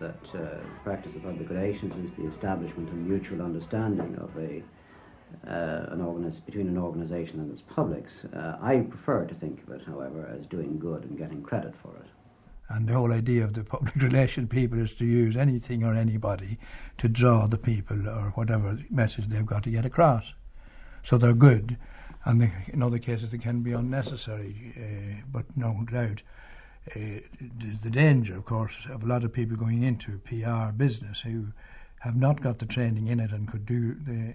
that uh, practice of public relations is the establishment of mutual understanding of a uh, an organis- between an organisation and its publics. Uh, I prefer to think of it, however, as doing good and getting credit for it. And the whole idea of the public relation people is to use anything or anybody to draw the people or whatever message they've got to get across. So they're good. And they, in other cases, they can be unnecessary, uh, but no doubt. Uh, the, danger, of course, of a lot of people going into PR business who have not got the training in it and could do the,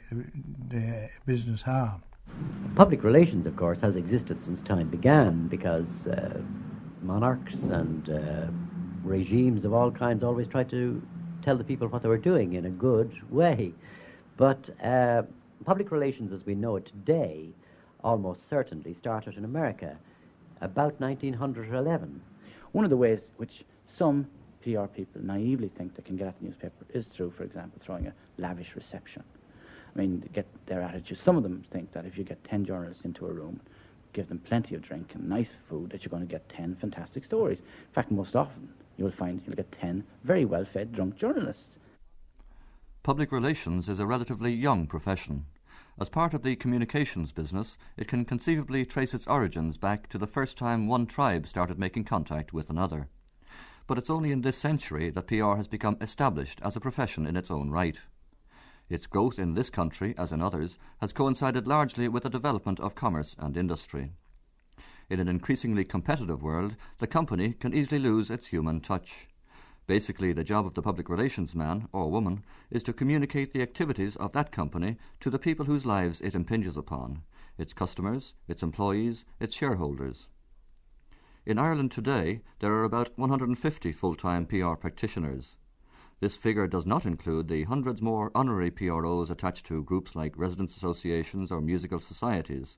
the business harm. Public relations, of course, has existed since time began because uh, monarchs and uh, regimes of all kinds always tried to tell the people what they were doing in a good way. But uh, public relations as we know it today almost certainly started in America about 1911. One of the ways which some PR people naively think they can get at the newspaper is through, for example, throwing a lavish reception. I mean, get their attitude. Some of them think that if you get 10 journalists into a room, give them plenty of drink and nice food, that you're going to get 10 fantastic stories. In fact, most often, you'll find you'll get 10 very well fed drunk journalists. Public relations is a relatively young profession. As part of the communications business, it can conceivably trace its origins back to the first time one tribe started making contact with another. But it's only in this century that PR has become established as a profession in its own right. Its growth in this country, as in others, has coincided largely with the development of commerce and industry. In an increasingly competitive world, the company can easily lose its human touch. Basically, the job of the public relations man or woman is to communicate the activities of that company to the people whose lives it impinges upon its customers, its employees, its shareholders. In Ireland today, there are about 150 full time PR practitioners. This figure does not include the hundreds more honorary PROs attached to groups like residents' associations or musical societies.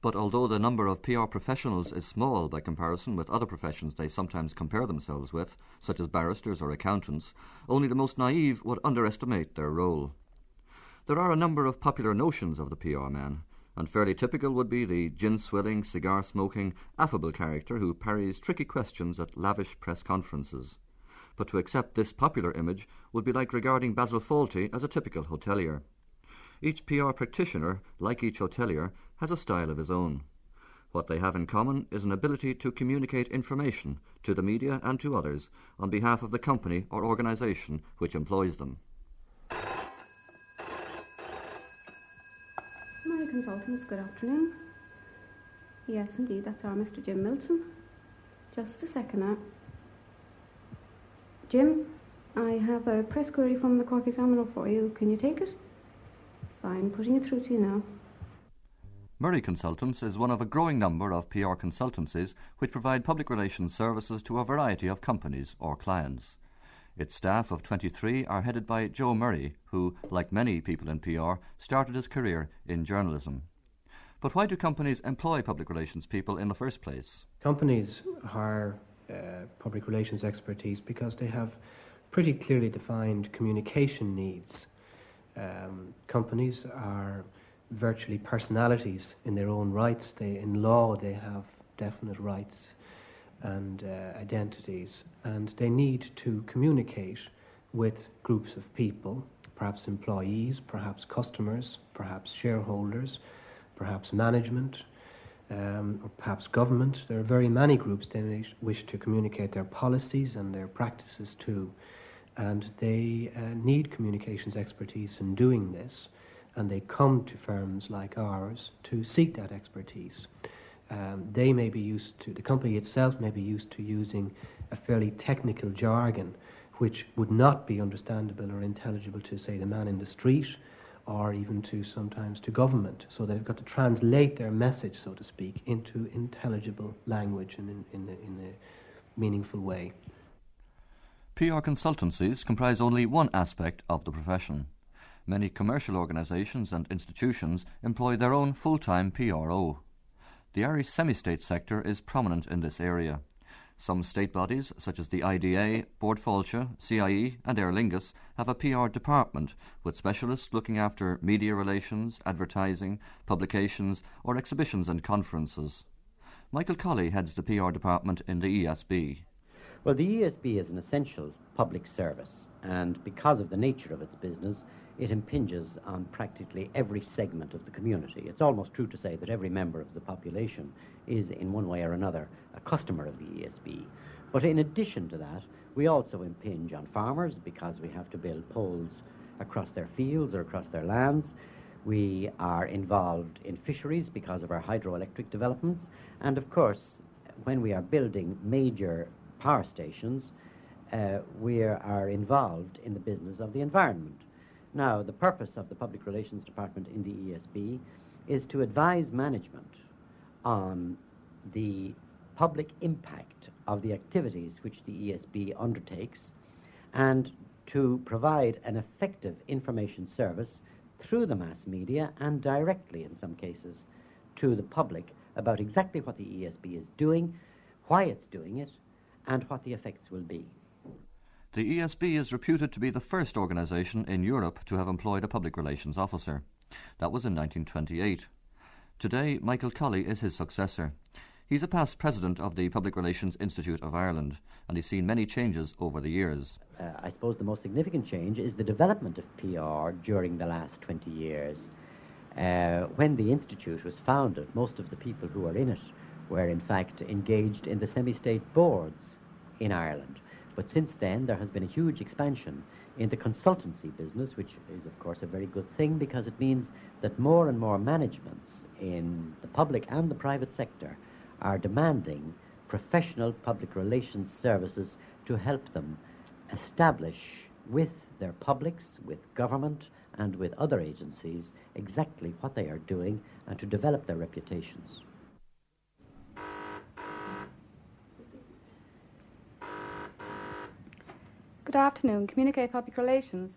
But although the number of PR professionals is small by comparison with other professions they sometimes compare themselves with, such as barristers or accountants, only the most naive would underestimate their role. There are a number of popular notions of the PR man, and fairly typical would be the gin swilling, cigar smoking, affable character who parries tricky questions at lavish press conferences. But to accept this popular image would be like regarding Basil Fawlty as a typical hotelier. Each PR practitioner, like each hotelier, has a style of his own. What they have in common is an ability to communicate information to the media and to others on behalf of the company or organisation which employs them. Murray Consultants, good afternoon. Yes, indeed, that's our Mr. Jim Milton. Just a second now. Jim, I have a press query from the Cork Examiner for you. Can you take it? Fine, putting it through to you now. Murray Consultants is one of a growing number of PR consultancies which provide public relations services to a variety of companies or clients. Its staff of 23 are headed by Joe Murray, who, like many people in PR, started his career in journalism. But why do companies employ public relations people in the first place? Companies hire uh, public relations expertise because they have pretty clearly defined communication needs. Um, companies are virtually personalities in their own rights. They, in law, they have definite rights and uh, identities, and they need to communicate with groups of people, perhaps employees, perhaps customers, perhaps shareholders, perhaps management, um, or perhaps government. There are very many groups they wish to communicate their policies and their practices to, and they uh, need communications expertise in doing this and they come to firms like ours to seek that expertise. Um, they may be used to, the company itself may be used to using a fairly technical jargon which would not be understandable or intelligible to, say, the man in the street or even to sometimes to government. So they've got to translate their message, so to speak, into intelligible language and in, in, in a meaningful way. PR consultancies comprise only one aspect of the profession. Many commercial organisations and institutions employ their own full time PRO. The Irish semi state sector is prominent in this area. Some state bodies, such as the IDA, Bord Fáilte, CIE, and Aer Lingus, have a PR department with specialists looking after media relations, advertising, publications, or exhibitions and conferences. Michael Colley heads the PR department in the ESB. Well, the ESB is an essential public service, and because of the nature of its business, it impinges on practically every segment of the community. It's almost true to say that every member of the population is, in one way or another, a customer of the ESB. But in addition to that, we also impinge on farmers because we have to build poles across their fields or across their lands. We are involved in fisheries because of our hydroelectric developments. And of course, when we are building major power stations, uh, we are involved in the business of the environment. Now, the purpose of the Public Relations Department in the ESB is to advise management on the public impact of the activities which the ESB undertakes and to provide an effective information service through the mass media and directly, in some cases, to the public about exactly what the ESB is doing, why it's doing it, and what the effects will be. The ESB is reputed to be the first organisation in Europe to have employed a public relations officer. That was in 1928. Today, Michael Colley is his successor. He's a past president of the Public Relations Institute of Ireland, and he's seen many changes over the years. Uh, I suppose the most significant change is the development of PR during the last 20 years. Uh, when the Institute was founded, most of the people who were in it were in fact engaged in the semi state boards in Ireland. But since then, there has been a huge expansion in the consultancy business, which is, of course, a very good thing because it means that more and more managements in the public and the private sector are demanding professional public relations services to help them establish with their publics, with government, and with other agencies exactly what they are doing and to develop their reputations. Good afternoon, Communique Public Relations.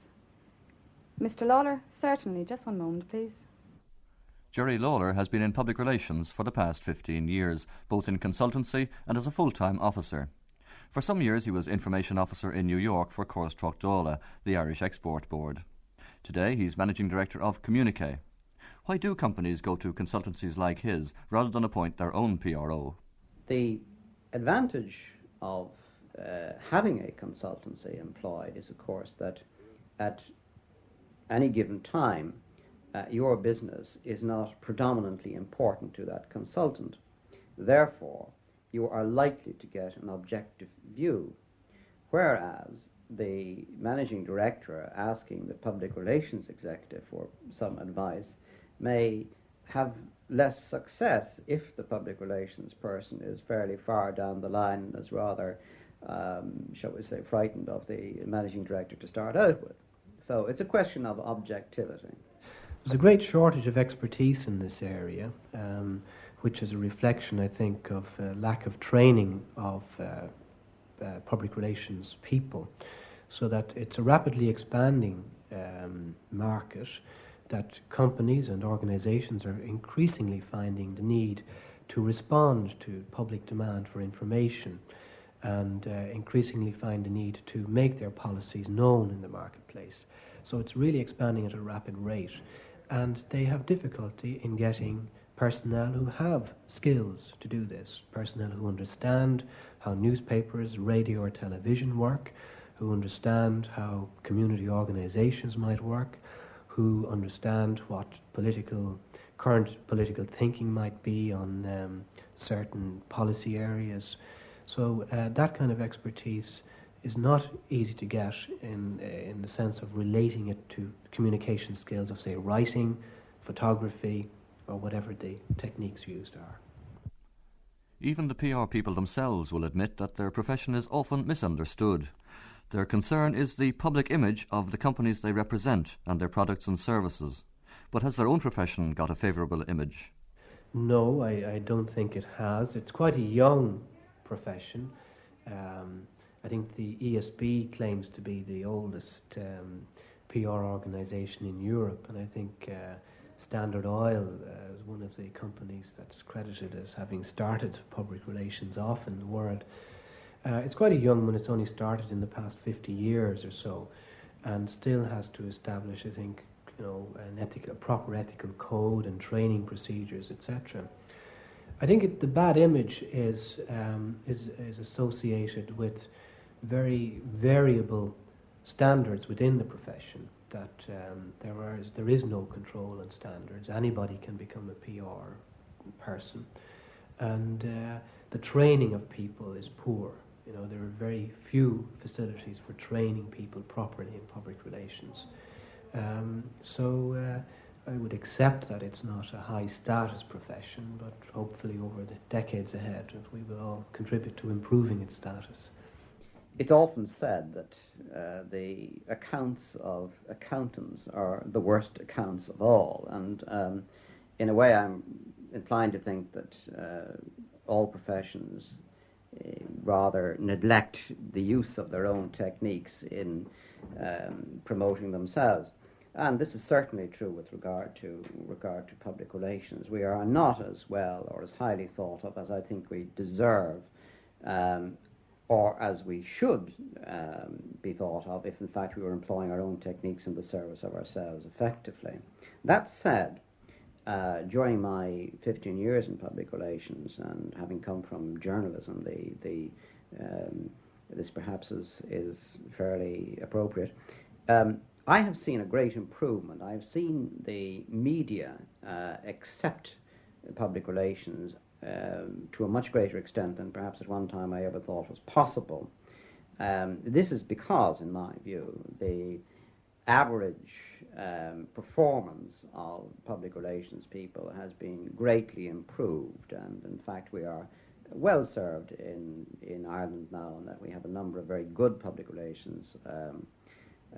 Mr. Lawler, certainly. Just one moment, please. Jerry Lawler has been in public relations for the past 15 years, both in consultancy and as a full time officer. For some years, he was information officer in New York for Córas Tráchtála, the Irish Export Board. Today, he's managing director of Communique. Why do companies go to consultancies like his rather than appoint their own PRO? The advantage of uh, having a consultancy employed is, of course, that at any given time, uh, your business is not predominantly important to that consultant. Therefore, you are likely to get an objective view. Whereas the managing director asking the public relations executive for some advice may have less success if the public relations person is fairly far down the line and is rather um, shall we say, frightened of the managing director to start out with. So it's a question of objectivity. There's a great shortage of expertise in this area, um, which is a reflection, I think, of uh, lack of training of uh, uh, public relations people. So that it's a rapidly expanding um, market that companies and organizations are increasingly finding the need to respond to public demand for information and uh, increasingly find the need to make their policies known in the marketplace. So it's really expanding at a rapid rate. And they have difficulty in getting personnel who have skills to do this, personnel who understand how newspapers, radio, or television work, who understand how community organizations might work, who understand what political current political thinking might be on um, certain policy areas. So uh, that kind of expertise is not easy to get in uh, in the sense of relating it to communication skills of say writing, photography, or whatever the techniques used are. Even the PR people themselves will admit that their profession is often misunderstood. Their concern is the public image of the companies they represent and their products and services. But has their own profession got a favourable image? No, I, I don't think it has. It's quite a young profession. Um, I think the ESB claims to be the oldest um, PR organisation in Europe, and I think uh, Standard Oil uh, is one of the companies that's credited as having started public relations off in the world. Uh, it's quite a young one, it's only started in the past 50 years or so, and still has to establish, I think, you know, an ethical, a proper ethical code and training procedures, etc. I think it, the bad image is, um, is, is associated with very variable standards within the profession. That um, there is there is no control and standards. Anybody can become a PR person, and uh, the training of people is poor. You know, there are very few facilities for training people properly in public relations. Um, so uh, I would accept that it's not a high status profession, but hopefully over the decades ahead, we will all contribute to improving its status. It's often said that uh, the accounts of accountants are the worst accounts of all, and um, in a way, I'm inclined to think that uh, all professions uh, rather neglect the use of their own techniques in um, promoting themselves. And this is certainly true with regard to regard to public relations. We are not as well or as highly thought of as I think we deserve, um, or as we should um, be thought of if, in fact, we were employing our own techniques in the service of ourselves effectively. That said, uh, during my 15 years in public relations and having come from journalism, the, the, um, this perhaps is, is fairly appropriate. Um, I have seen a great improvement. I've seen the media uh, accept public relations um, to a much greater extent than perhaps at one time I ever thought was possible. Um, this is because, in my view, the average um, performance of public relations people has been greatly improved, and in fact, we are well served in, in Ireland now, and that we have a number of very good public relations um,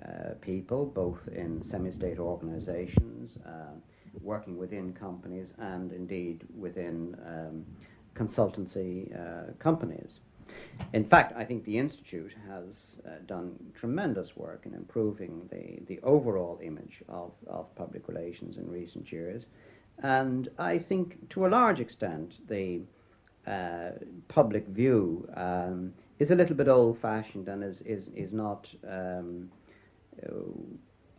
uh, people, both in semi state organizations, uh, working within companies, and indeed within um, consultancy uh, companies. In fact, I think the Institute has uh, done tremendous work in improving the, the overall image of, of public relations in recent years. And I think to a large extent the uh, public view um, is a little bit old fashioned and is, is, is not um,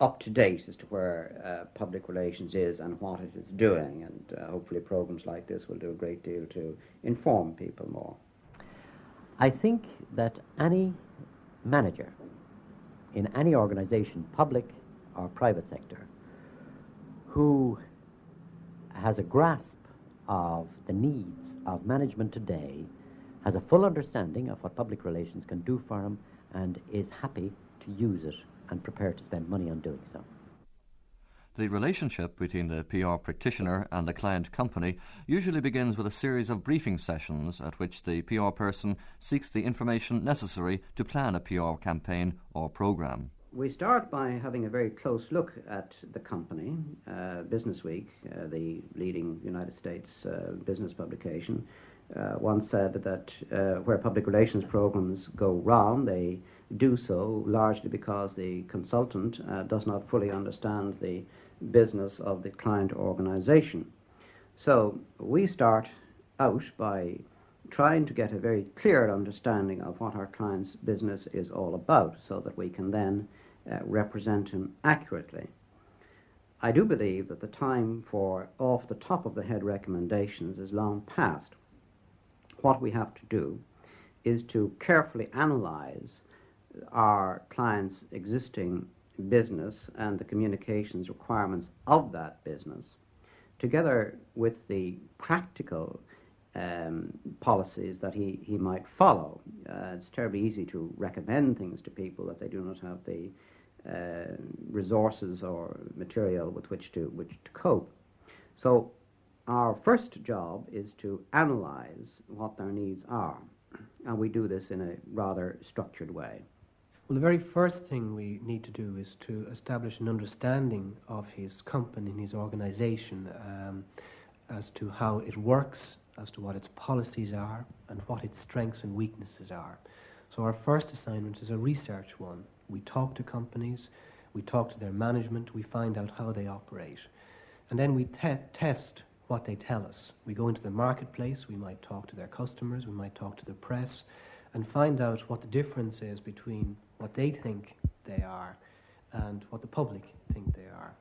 up to date as to where uh, public relations is and what it is doing. And uh, hopefully, programs like this will do a great deal to inform people more. I think that any manager in any organization, public or private sector, who has a grasp of the needs of management today, has a full understanding of what public relations can do for him, and is happy to use it and prepared to spend money on doing so. The relationship between the PR practitioner and the client company usually begins with a series of briefing sessions at which the PR person seeks the information necessary to plan a PR campaign or program. We start by having a very close look at the company. Uh, Business Week, uh, the leading United States uh, business publication, uh, once said that uh, where public relations programs go wrong, they do so largely because the consultant uh, does not fully understand the business of the client organization. So we start out by trying to get a very clear understanding of what our client's business is all about so that we can then uh, represent him accurately. I do believe that the time for off the top of the head recommendations is long past. What we have to do is to carefully analyze our client's existing business and the communications requirements of that business, together with the practical um, policies that he, he might follow. Uh, it's terribly easy to recommend things to people that they do not have the uh, resources or material with which to, which to cope. So, our first job is to analyze what their needs are, and we do this in a rather structured way. Well, the very first thing we need to do is to establish an understanding of his company and his organization um, as to how it works, as to what its policies are, and what its strengths and weaknesses are. So, our first assignment is a research one. We talk to companies, we talk to their management, we find out how they operate. And then we te- test what they tell us. We go into the marketplace, we might talk to their customers, we might talk to the press, and find out what the difference is between what they think they are and what the public think they are.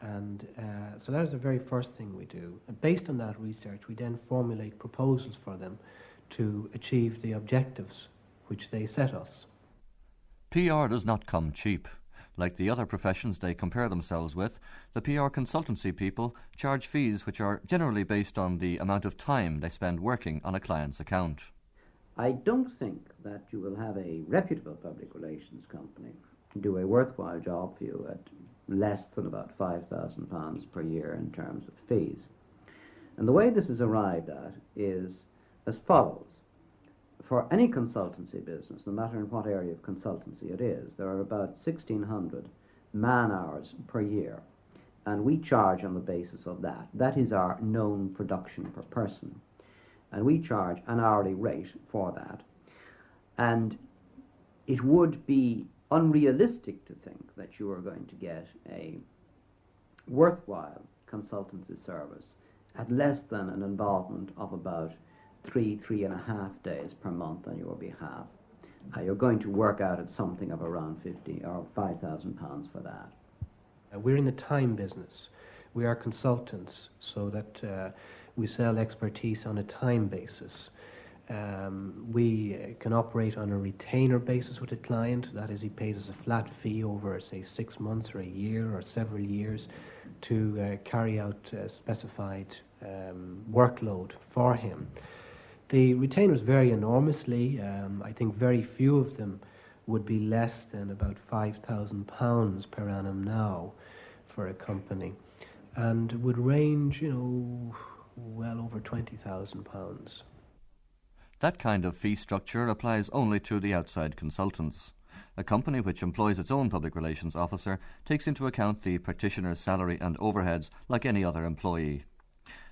And uh, so that is the very first thing we do. And based on that research, we then formulate proposals for them to achieve the objectives which they set us. PR does not come cheap. Like the other professions they compare themselves with, the PR consultancy people charge fees which are generally based on the amount of time they spend working on a client's account. I don't think that you will have a reputable public relations company do a worthwhile job for you at less than about £5,000 per year in terms of fees. And the way this is arrived at is as follows. For any consultancy business, no matter in what area of consultancy it is, there are about 1,600 man hours per year, and we charge on the basis of that. That is our known production per person and we charge an hourly rate for that. And it would be unrealistic to think that you are going to get a worthwhile consultancy service at less than an involvement of about three, three and a half days per month on your behalf. Uh, you're going to work out at something of around 50 or 5,000 pounds for that. Uh, we're in the time business. We are consultants, so that uh, we sell expertise on a time basis. Um, we can operate on a retainer basis with a client. That is, he pays us a flat fee over, say, six months or a year or several years to uh, carry out uh, specified um, workload for him. The retainers vary enormously. Um, I think very few of them would be less than about £5,000 per annum now for a company and would range, you know, well over £20,000. That kind of fee structure applies only to the outside consultants. A company which employs its own public relations officer takes into account the practitioner's salary and overheads like any other employee.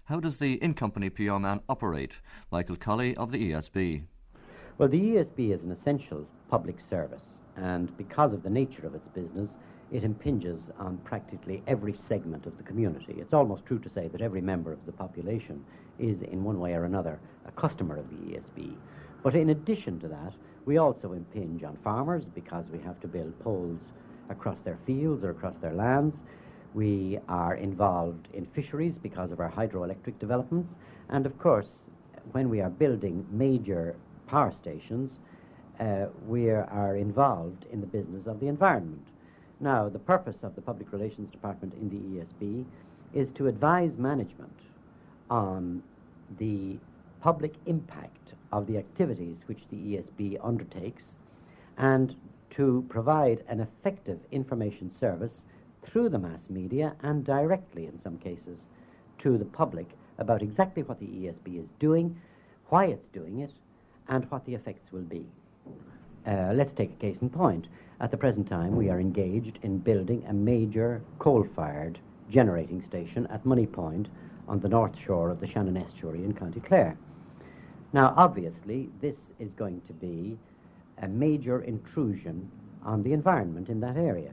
How does the in company PR man operate? Michael Colley of the ESB. Well, the ESB is an essential public service, and because of the nature of its business, it impinges on practically every segment of the community. It's almost true to say that every member of the population is, in one way or another, a customer of the ESB. But in addition to that, we also impinge on farmers because we have to build poles across their fields or across their lands. We are involved in fisheries because of our hydroelectric developments. And of course, when we are building major power stations, uh, we are involved in the business of the environment. Now, the purpose of the Public Relations Department in the ESB is to advise management on the public impact of the activities which the ESB undertakes and to provide an effective information service through the mass media and directly, in some cases, to the public about exactly what the ESB is doing, why it's doing it, and what the effects will be. Uh, let's take a case in point. At the present time, we are engaged in building a major coal fired generating station at Moneypoint on the north shore of the Shannon Estuary in County Clare. Now, obviously, this is going to be a major intrusion on the environment in that area.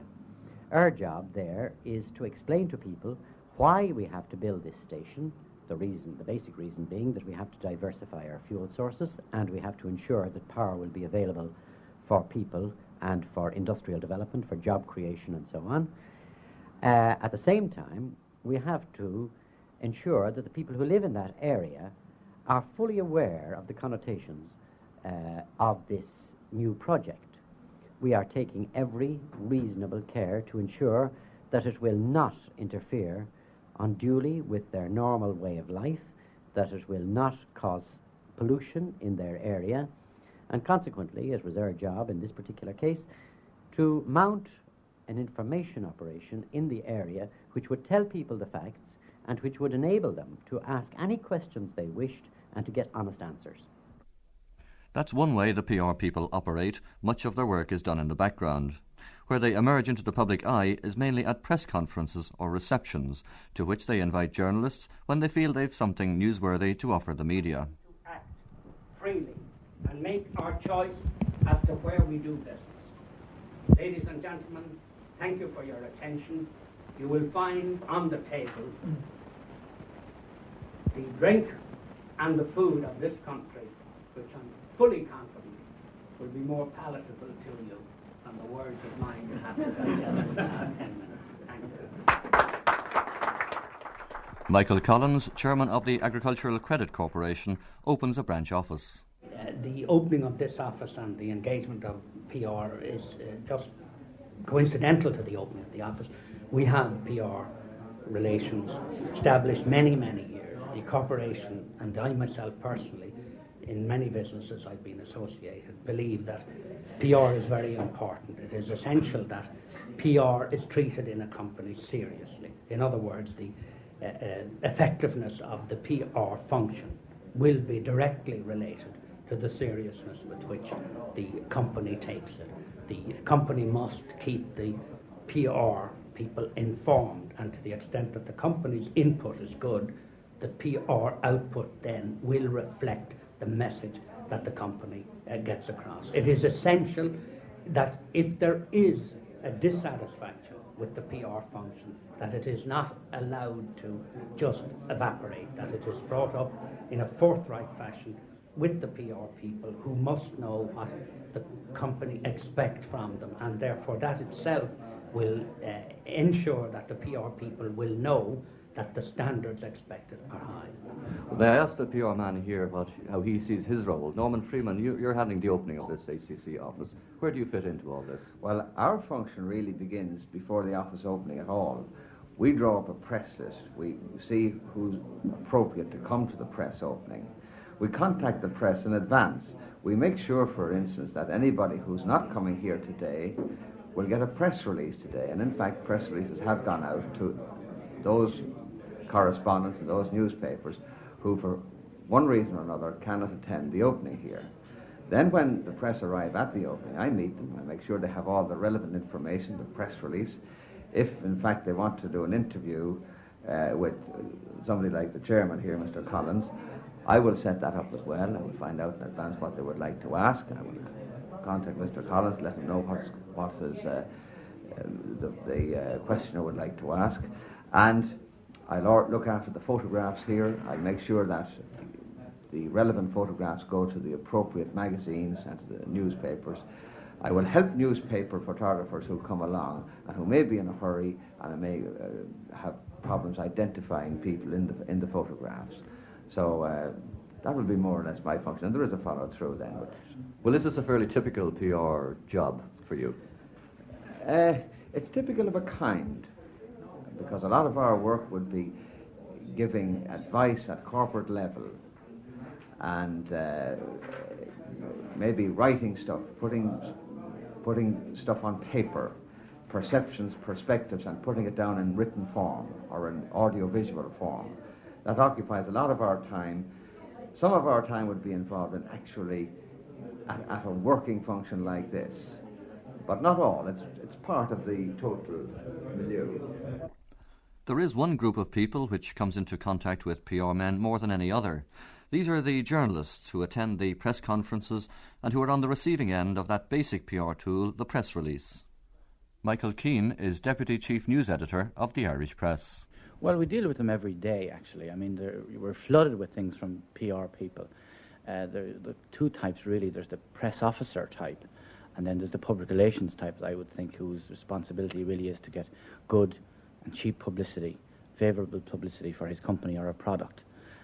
Our job there is to explain to people why we have to build this station. The reason, the basic reason being that we have to diversify our fuel sources and we have to ensure that power will be available for people and for industrial development, for job creation, and so on. Uh, at the same time, we have to ensure that the people who live in that area are fully aware of the connotations uh, of this new project. We are taking every reasonable care to ensure that it will not interfere unduly with their normal way of life, that it will not cause pollution in their area, and consequently, it was our job in this particular case to mount an information operation in the area which would tell people the facts and which would enable them to ask any questions they wished and to get honest answers. That's one way the PR people operate. Much of their work is done in the background. Where they emerge into the public eye is mainly at press conferences or receptions, to which they invite journalists when they feel they've something newsworthy to offer the media. To act freely and make our choice as to where we do business. Ladies and gentlemen, thank you for your attention. You will find on the table the drink and the food of this country, which I'm fully confident will be more palatable to you than the words of mine you have to ten minutes. Thank you. Michael Collins, chairman of the Agricultural Credit Corporation, opens a branch office. Uh, the opening of this office and the engagement of PR is uh, just coincidental to the opening of the office. We have PR relations established many, many years. The corporation and I myself personally, in many businesses I've been associated, believe that PR is very important. It is essential that PR is treated in a company seriously. In other words, the uh, uh, effectiveness of the PR function will be directly related to the seriousness with which the company takes it. The company must keep the PR people informed, and to the extent that the company's input is good, the PR output then will reflect the message that the company uh, gets across. It is essential that if there is a dissatisfaction with the PR function, that it is not allowed to just evaporate, that it is brought up in a forthright fashion with the PR people who must know what the company expect from them, and therefore that itself will uh, ensure that the PR people will know that the standards expected are high. May I ask the PR man here about how he sees his role? Norman Freeman, you, you're handling the opening of this ACC office. Where do you fit into all this? Well, our function really begins before the office opening at all. We draw up a press list. We see who's appropriate to come to the press opening. We contact the press in advance. We make sure, for instance, that anybody who's not coming here today will get a press release today. And in fact, press releases have gone out to those correspondents and those newspapers who, for one reason or another, cannot attend the opening here. Then, when the press arrive at the opening, I meet them. I make sure they have all the relevant information, the press release. If, in fact, they want to do an interview uh, with somebody like the chairman here, Mr. Collins, I will set that up as well. I will find out in advance what they would like to ask. I will contact Mr. Collins, let him know what's, what his, uh, uh, the, the uh, questioner would like to ask. And I'll look after the photographs here. I'll make sure that the relevant photographs go to the appropriate magazines and to the newspapers. I will help newspaper photographers who come along and who may be in a hurry and may uh, have problems identifying people in the, in the photographs. So uh, that will be more or less my function. And there is a follow through then. But Well, is this a fairly typical PR job for you? Uh, it's typical of a kind, because a lot of our work would be giving advice at corporate level and uh, maybe writing stuff, putting, putting stuff on paper, perceptions, perspectives, and putting it down in written form or in audiovisual form. That occupies a lot of our time. Some of our time would be involved in actually at, at a working function like this but not all. It's, it's part of the total milieu. There is one group of people which comes into contact with PR men more than any other. These are the journalists who attend the press conferences and who are on the receiving end of that basic PR tool, the press release. Michael Keane is Deputy Chief News Editor of the Irish Press. Well, we deal with them every day, actually. I mean, we're flooded with things from PR people. Uh, there the two types, really. There's the press officer type, and then there's the public relations type, I would think, whose responsibility really is to get good and cheap publicity, favourable publicity for his company or a product.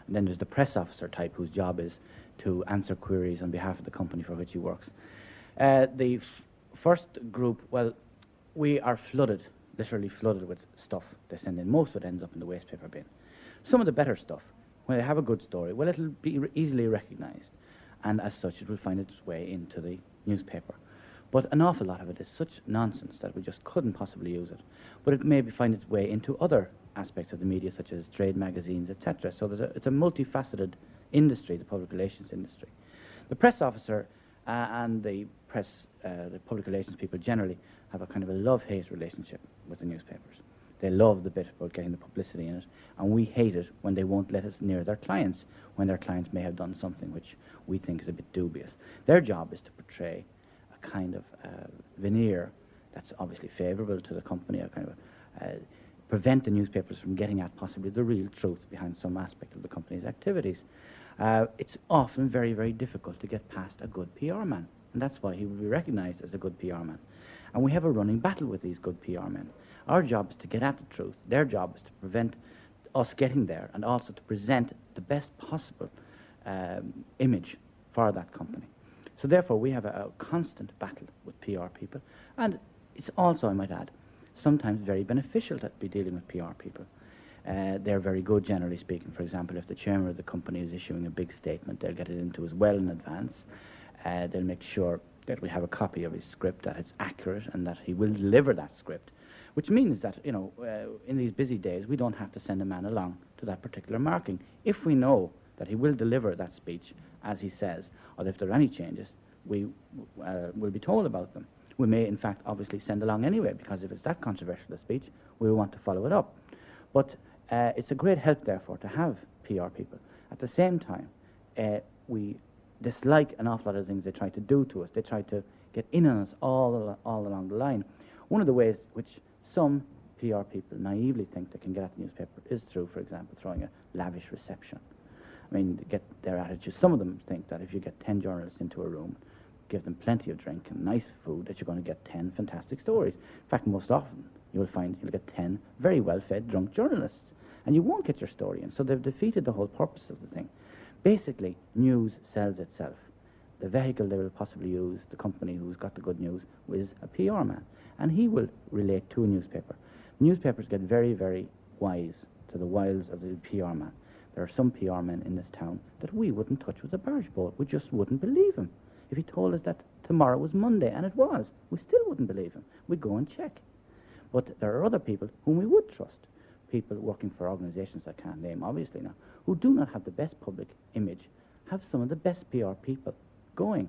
And then there's the press officer type, whose job is to answer queries on behalf of the company for which he works. Uh, the f- first group, well, we are flooded, literally flooded with stuff they send in. Most of it ends up in the waste paper bin. Some of the better stuff, when they have a good story, well, it'll be re- easily recognised, and as such, it will find its way into the newspaper. But an awful lot of it is such nonsense that we just couldn't possibly use it. But it may find its way into other aspects of the media, such as trade magazines, etc. So a, it's a multifaceted industry, the public relations industry. The press officer uh, and the press, uh, the public relations people generally have a kind of a love-hate relationship with the newspapers. They love the bit about getting the publicity in it, and we hate it when they won't let us near their clients, when their clients may have done something which we think is a bit dubious. Their job is to portray a kind of uh, veneer that's obviously favourable to the company, or kind of uh, prevent the newspapers from getting at possibly the real truth behind some aspect of the company's activities. Uh, it's often very, very difficult to get past a good PR man, and that's why he will be recognised as a good PR man. And we have a running battle with these good PR men. Our job is to get at the truth. Their job is to prevent us getting there and also to present the best possible um, image for that company. So therefore, we have a, a, constant battle with PR people, and it's also, I might add, sometimes very beneficial to be dealing with PR people. Uh, they're very good, generally speaking. For example, if the chairman of the company is issuing a big statement, they'll get it into us well in advance. Uh, they'll make sure that we have a copy of his script, that it's accurate, and that he will deliver that script. Which means that, you know, uh, in these busy days, we don't have to send a man along to that particular marking. If we know that he will deliver that speech as he says, or if there are any changes, we uh, will be told about them. We may, in fact, obviously send along anyway, because if it's that controversial a speech, we want to follow it up. But uh, it's a great help, therefore, to have PR people. At the same time, uh, we dislike an awful lot of things they try to do to us. They try to get in on us all, all along the line. One of the ways which some PR people naively think they can get at the newspaper is through, for example, throwing a lavish reception. I mean, get their attitude. Some of them think that if you get 10 journalists into a room, give them plenty of drink and nice food, that you're going to get 10 fantastic stories. In fact, most often, you will find you'll get 10 very well fed drunk journalists. And you won't get your story in. So they've defeated the whole purpose of the thing. Basically, news sells itself. The vehicle they will possibly use, the company who's got the good news, is a PR man. And he will relate to a newspaper. Newspapers get very, very wise to the wiles of the PR man. There are some PR men in this town that we wouldn't touch with a barge boat. We just wouldn't believe him. If he told us that tomorrow was Monday, and it was, we still wouldn't believe him. We'd go and check. But there are other people whom we would trust. People working for organisations I can't name, obviously now, who do not have the best public image, have some of the best PR people going.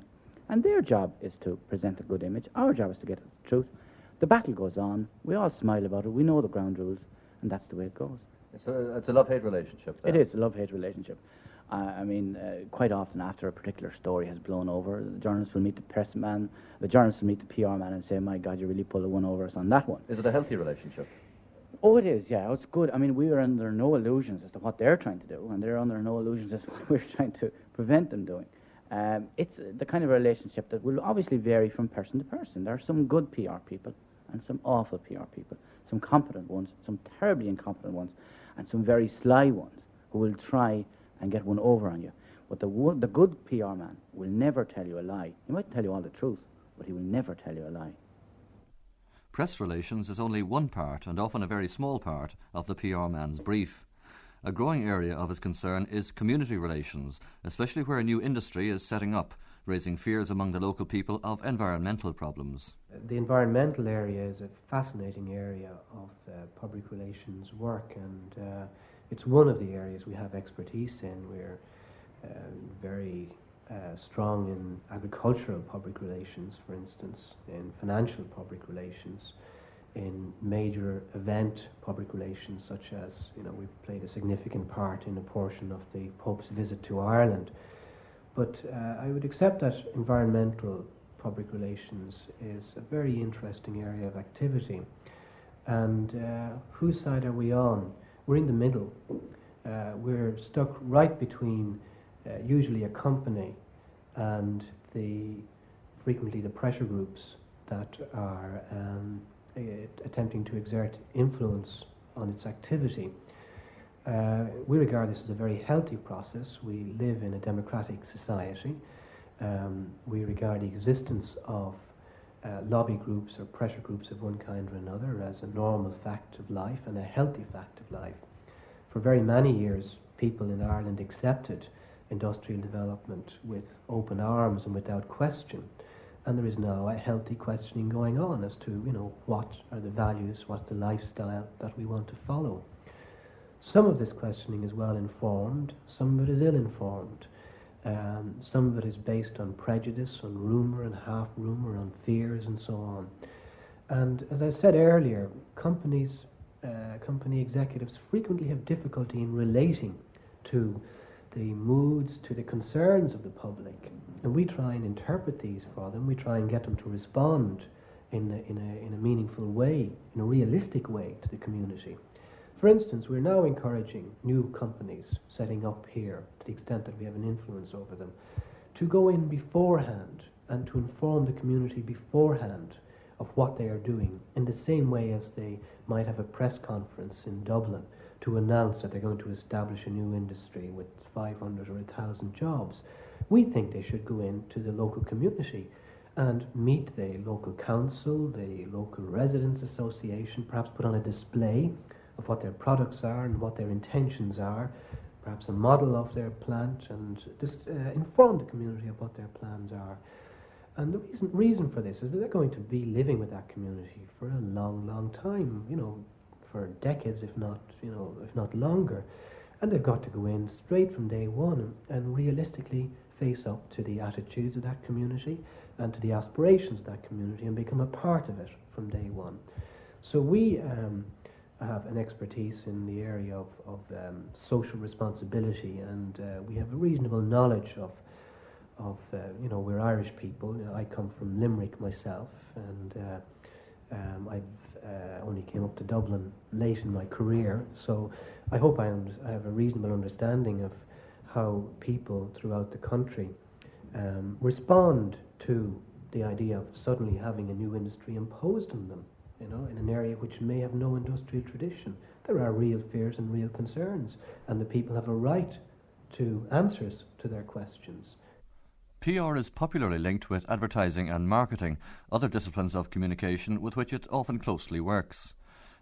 And their job is to present a good image. Our job is to get the truth. The battle goes on. We all smile about it. We know the ground rules, and that's the way it goes. It's a, it's a love hate relationship. It is a love hate relationship. Uh, I mean, uh, quite often after a particular story has blown over, the journalist will meet the press man, the journalist will meet the PR man and say, My God, you really pulled a one over us on that one. Is it a healthy relationship? Oh, it is, yeah. It's good. I mean, we are under no illusions as to what they're trying to do, and they're under no illusions as to what we're trying to prevent them doing. Um, it's the kind of relationship that will obviously vary from person to person. There are some good PR people and some awful PR people, some competent ones, some terribly incompetent ones, and some very sly ones who will try and get one over on you. But the, the good PR man will never tell you a lie. He might tell you all the truth, but he will never tell you a lie. Press relations is only one part, and often a very small part, of the PR man's brief. A growing area of his concern is community relations, especially where a new industry is setting up, raising fears among the local people of environmental problems. The environmental area is a fascinating area of uh, public relations work, and uh, it's one of the areas we have expertise in. We're uh, very uh, strong in agricultural public relations, for instance, in financial public relations, in major event public relations, such as, you know, we've played a significant part in a portion of the Pope's visit to Ireland. But uh, I would accept that environmental public relations is a very interesting area of activity. And uh, whose side are we on? We're in the middle. Uh, we're stuck right between uh, usually a company and the frequently the pressure groups that are um, attempting to exert influence on its activity. Uh, we regard this as a very healthy process. We live in a democratic society. Um, we regard the existence of uh, lobby groups or pressure groups of one kind or another as a normal fact of life and a healthy fact of life. For very many years, people in Ireland accepted industrial development with open arms and without question. And there is now a healthy questioning going on as to, you know, what are the values, what's the lifestyle that we want to follow. Some of this questioning is well informed, some of it is ill informed. Um, some of it is based on prejudice, on rumour and half rumour, on fears and so on. And as I said earlier, companies, uh, company executives frequently have difficulty in relating to the moods, to the concerns of the public. And we try and interpret these for them. We try and get them to respond in a, in, a, in a meaningful way, in a realistic way to the community. For instance, we're now encouraging new companies setting up here, to the extent that we have an influence over them, to go in beforehand and to inform the community beforehand of what they are doing, in the same way as they might have a press conference in Dublin to announce that they're going to establish a new industry with 500 or 1,000 jobs. We think they should go into the local community and meet the local council, the local residents association, perhaps put on a display of what their products are and what their intentions are, perhaps a model of their plant, and just uh, inform the community of what their plans are. And the reason, reason for this is that they're going to be living with that community for a long, long time, you know, for decades, if not, you know, if not longer. And they've got to go in straight from day one and, realistically face up to the attitudes of that community and to the aspirations of that community and become a part of it from day one. So we um, have an expertise in the area of, of um, social responsibility, and uh, we have a reasonable knowledge of of uh, you know we're Irish people. I come from Limerick myself, and uh, um, I've uh, only came up to Dublin late in my career. So I hope I, I have a reasonable understanding of how people throughout the country um, respond to the idea of suddenly having a new industry imposed on them you know, in an area which may have no industrial tradition. There are real fears and real concerns, and the people have a right to answers to their questions. PR is popularly linked with advertising and marketing, other disciplines of communication with which it often closely works.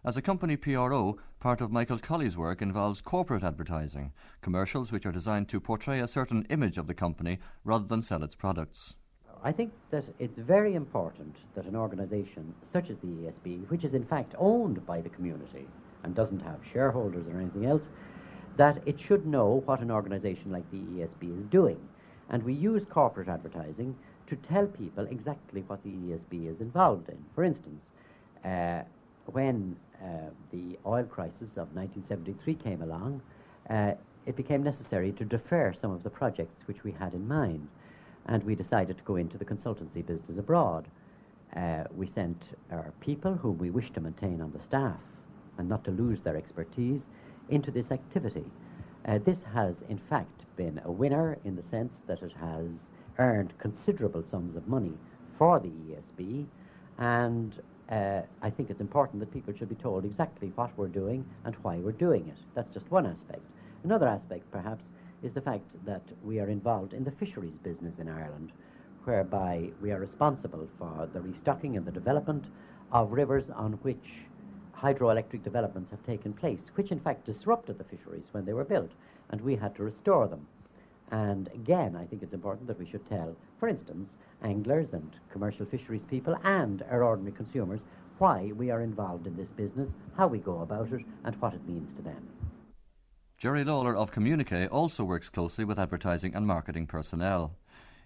As a company PRO, part of Michael Colley's work involves corporate advertising, commercials which are designed to portray a certain image of the company rather than sell its products. I think that it's very important that an organisation such as the ESB, which is in fact owned by the community and doesn't have shareholders or anything else, that it should know what an organisation like the ESB is doing. And we use corporate advertising to tell people exactly what the ESB is involved in. For instance, uh, when uh, the oil crisis of 1973 came along, uh, it became necessary to defer some of the projects which we had in mind and we decided to go into the consultancy business abroad. Uh, we sent our people, whom we wish to maintain on the staff and not to lose their expertise, into this activity. Uh, this has, in fact, been a winner in the sense that it has earned considerable sums of money for the ESB, and uh, I think it's important that people should be told exactly what we're doing and why we're doing it. That's just one aspect. Another aspect, perhaps, is the fact that we are involved in the fisheries business in Ireland, whereby we are responsible for the restocking and the development of rivers on which hydroelectric developments have taken place, which in fact disrupted the fisheries when they were built, and we had to restore them. And again, I think it's important that we should tell, for instance, anglers and commercial fisheries people and our ordinary consumers why we are involved in this business, how we go about it, and what it means to them. Jerry Lawler of Communique also works closely with advertising and marketing personnel.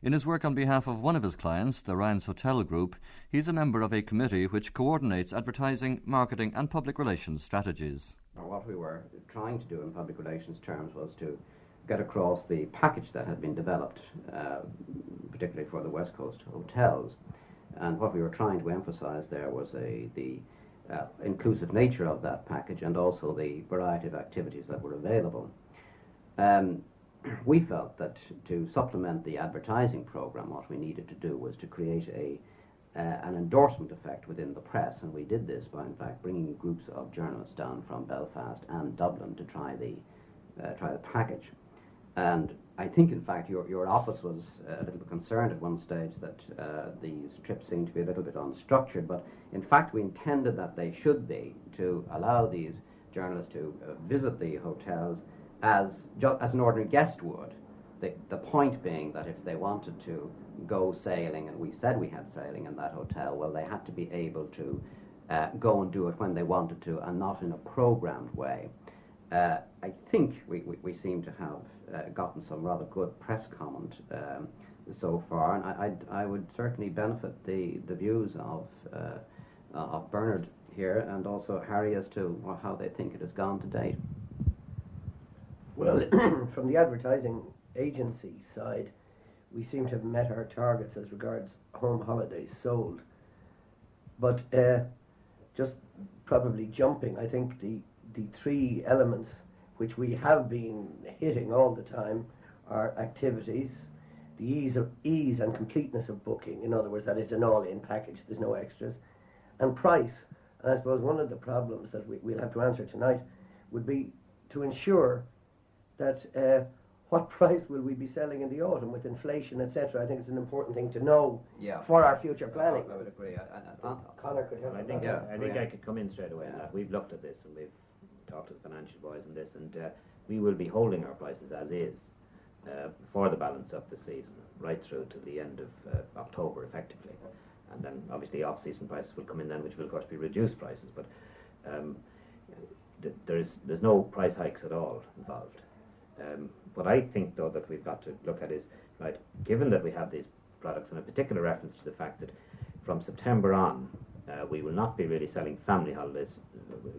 In his work on behalf of one of his clients, the Ryan's Hotel Group, he's a member of a committee which coordinates advertising, marketing, and public relations strategies. What we were trying to do in public relations terms was to get across the package that had been developed, uh, particularly for the West Coast hotels. And what we were trying to emphasize there was a, the uh, inclusive nature of that package and also the variety of activities that were available. Um, we felt that to supplement the advertising program, what we needed to do was to create a uh, an endorsement effect within the press, and we did this by, in fact, bringing groups of journalists down from Belfast and Dublin to try the uh, try the package. And I think, in fact, your, your office was uh, a little bit concerned at one stage that uh, these trips seemed to be a little bit unstructured, but in fact, we intended that they should be to allow these journalists to uh, visit the hotels as, ju- as an ordinary guest would. The, the point being that if they wanted to go sailing, and we said we had sailing in that hotel, well, they had to be able to uh, go and do it when they wanted to and not in a programmed way. Uh, I think we, we, we, seem to have uh, gotten some rather good press comment um, so far, and I, I, I, would certainly benefit the, the views of, uh, of Bernard here and also Harry as to how they think it has gone to date. Well, from the advertising agency side, we seem to have met our targets as regards home holidays sold. But uh, just probably jumping, I think the, the three elements which we have been hitting all the time are activities, the ease of ease and completeness of booking. In other words, that it's an all-in package. There's no extras, and price. And I suppose one of the problems that we, we'll have to answer tonight would be to ensure that uh, what price will we be selling in the autumn with inflation, etc. I think it's an important thing to know Yeah. for our future planning. I would agree. I, I, I, Connor could help. I think Yeah, I think yeah. I could come in straight away. on Yeah. that. We've looked at this and we've talked to the financial boys on this, and uh, we will be holding our prices as is uh, for the balance of the season, right through to the end of uh, October, effectively. And then obviously off-season prices will come in then, which will of course be reduced prices. But um, th- there's there's no price hikes at all involved. Um, what I think, though, that we've got to look at is, right, given that we have these products, and a particular reference to the fact that from September on, uh, we will not be really selling family holidays.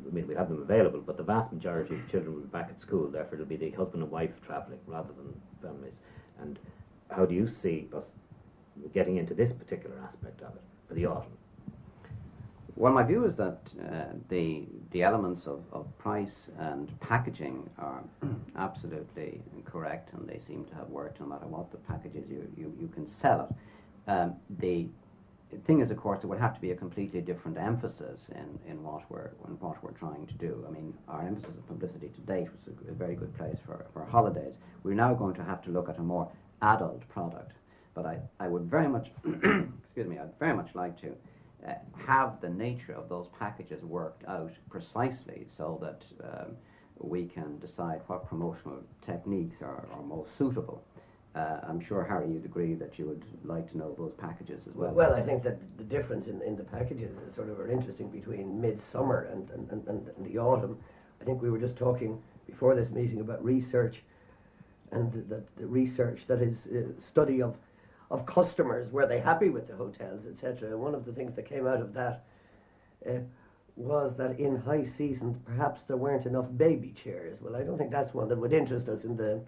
I mean, we have them available, but the vast majority of children will be back at school. Therefore, it'll be the husband and wife travelling rather than families. And how do you see us getting into this particular aspect of it for the autumn? Well, my view is that uh, the the elements of, of price and packaging are absolutely correct, and they seem to have worked no matter what the packages you, you, you can sell it. Um, the thing is, of course, there would have to be a completely different emphasis in, in what we're in what we're trying to do. I mean, our emphasis of publicity to date was a, a very good place for, for holidays. We're now going to have to look at a more adult product. But I, I would very much, excuse me, I'd very much like to uh, have the nature of those packages worked out precisely so that um, we can decide what promotional techniques are, are most suitable. Uh, I'm sure, Harry, you'd agree that you would like to know those packages as well. Well, I think that the difference in, in the packages is sort of are interesting between midsummer and, and, and, and the autumn. I think we were just talking before this meeting about research and that the research that is uh, study of of customers were they happy with the hotels, etc. One of the things that came out of that uh, was that in high season perhaps there weren't enough baby chairs. Well, I don't think that's one that would interest us in the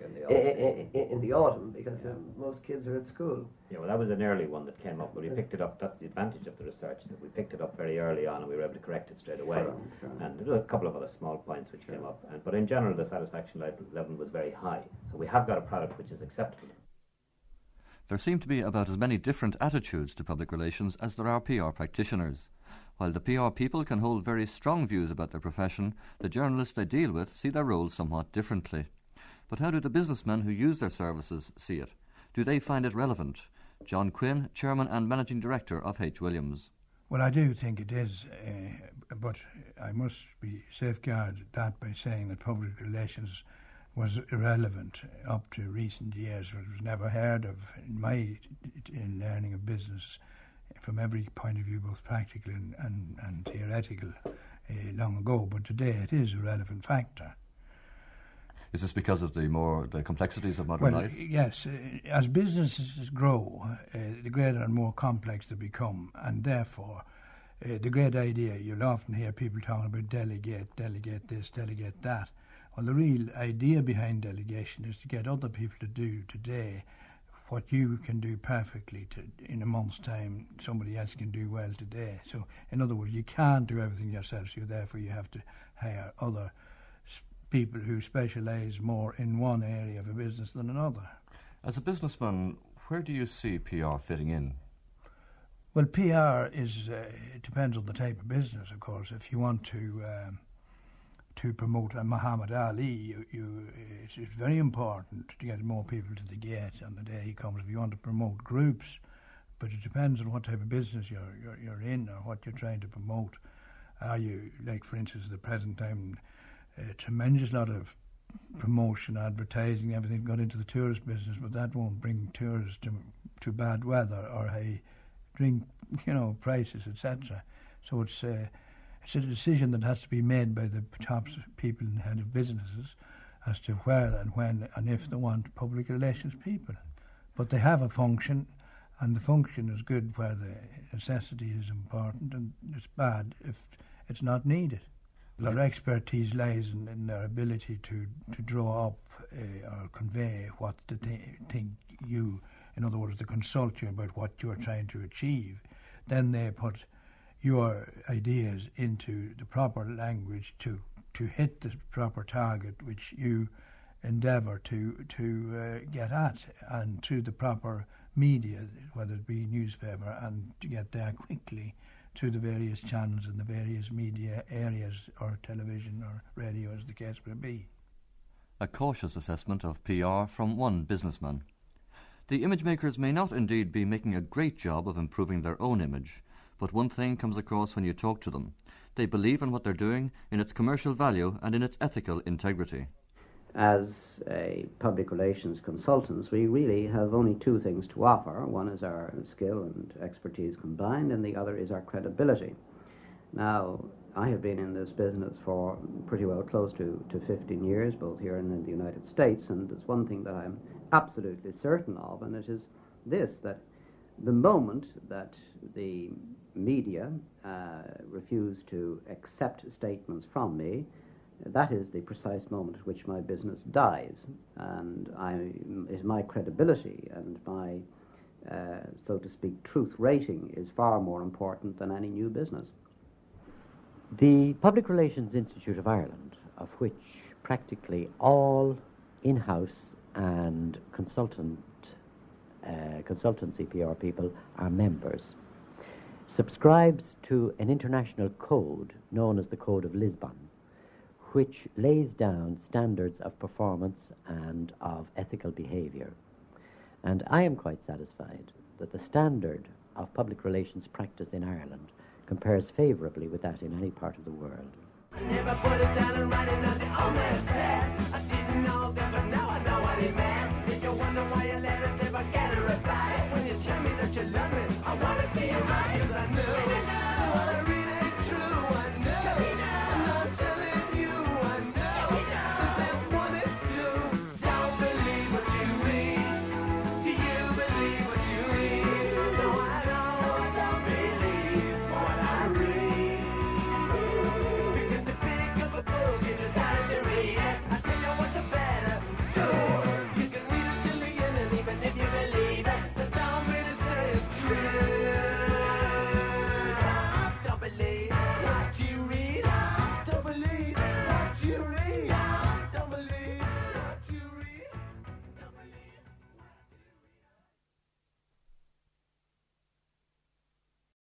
In the autumn. i- i- in the autumn because um, most kids are at school. Yeah, well, that was an early one that came up, but we picked it up. That's the advantage of the research that we picked it up very early on, and we were able to correct it straight away. Sure, sure. And there were a couple of other small points which came up, and, but in general, the satisfaction level was very high. So we have got a product which is acceptable. There seem to be about as many different attitudes to public relations as there are PR practitioners. While the PR people can hold very strong views about their profession, the journalists they deal with see their role somewhat differently. But how do the businessmen who use their services see it? Do they find it relevant? John Quinn, Chairman and Managing Director of H. Williams. Well, I do think it is, uh, but I must be safeguarded that by saying that public relations was irrelevant up to recent years. It was never heard of in my in learning of business from every point of view, both practical and, and, and theoretical, uh, long ago. But today it is a relevant factor. Is this because of the more the complexities of modern Well, life? yes, uh, as businesses grow, uh, the greater and more complex they become, and therefore, uh, the great idea you'll often hear people talking about delegate, delegate this, delegate that. Well, the real idea behind delegation is to get other people to do today what you can do perfectly to, in a month's time, somebody else can do well today. So, in other words, you can't do everything yourself, so therefore you have to hire other people who specialise more in one area of a business than another. As a businessman, where do you see PR fitting in? Well, PR is uh, it depends on the type of business, of course. If you want to um, to promote a Muhammad Ali, you, you it's, it's very important to get more people to the gate on the day he comes. If you want to promote groups, but it depends on what type of business you're you're, you're in or what you're trying to promote. Are you like, for instance, at the present time, a tremendous lot of promotion, advertising, everything got into the tourist business, but that won't bring tourists to to bad weather or high drink, you know, prices, etc. So it's uh, it's a decision that has to be made by the top people and head of businesses as to where and when and if they want public relations people. But they have a function, and the function is good where the necessity is important, and it's bad if it's not needed. Their expertise lies in, in their ability to, to draw up uh, or convey what they th- think you, in other words, to consult you about what you're trying to achieve. Then they put your ideas into the proper language to to hit the proper target which you endeavour to to uh, get at and through the proper media, whether it be newspaper, and to get there quickly through the various channels and the various media areas, or television or radio, as the case may be. A cautious assessment of PR from one businessman. The image makers may not indeed be making a great job of improving their own image, but one thing comes across when you talk to them. They believe in what they're doing, in its commercial value, and in its ethical integrity as a public relations consultants, we really have only two things to offer. One is our skill and expertise combined, and the other is our credibility. Now, I have been in this business for pretty well close to, to 15 years, both here and in the United States, and there's one thing that I'm absolutely certain of, and it is this that the moment that the media uh, refuse to accept statements from me, that is the precise moment at which my business dies, and I, is my credibility and my, uh, so to speak, truth rating is far more important than any new business. The Public Relations Institute of Ireland, of which practically all in-house and consultant uh, consultancy PR people are members, subscribes to an international code known as the Code of Lisbon which lays down standards of performance and of ethical behaviour. And I am quite satisfied that the standard of public relations practice in Ireland compares favourably with that in any part of the world.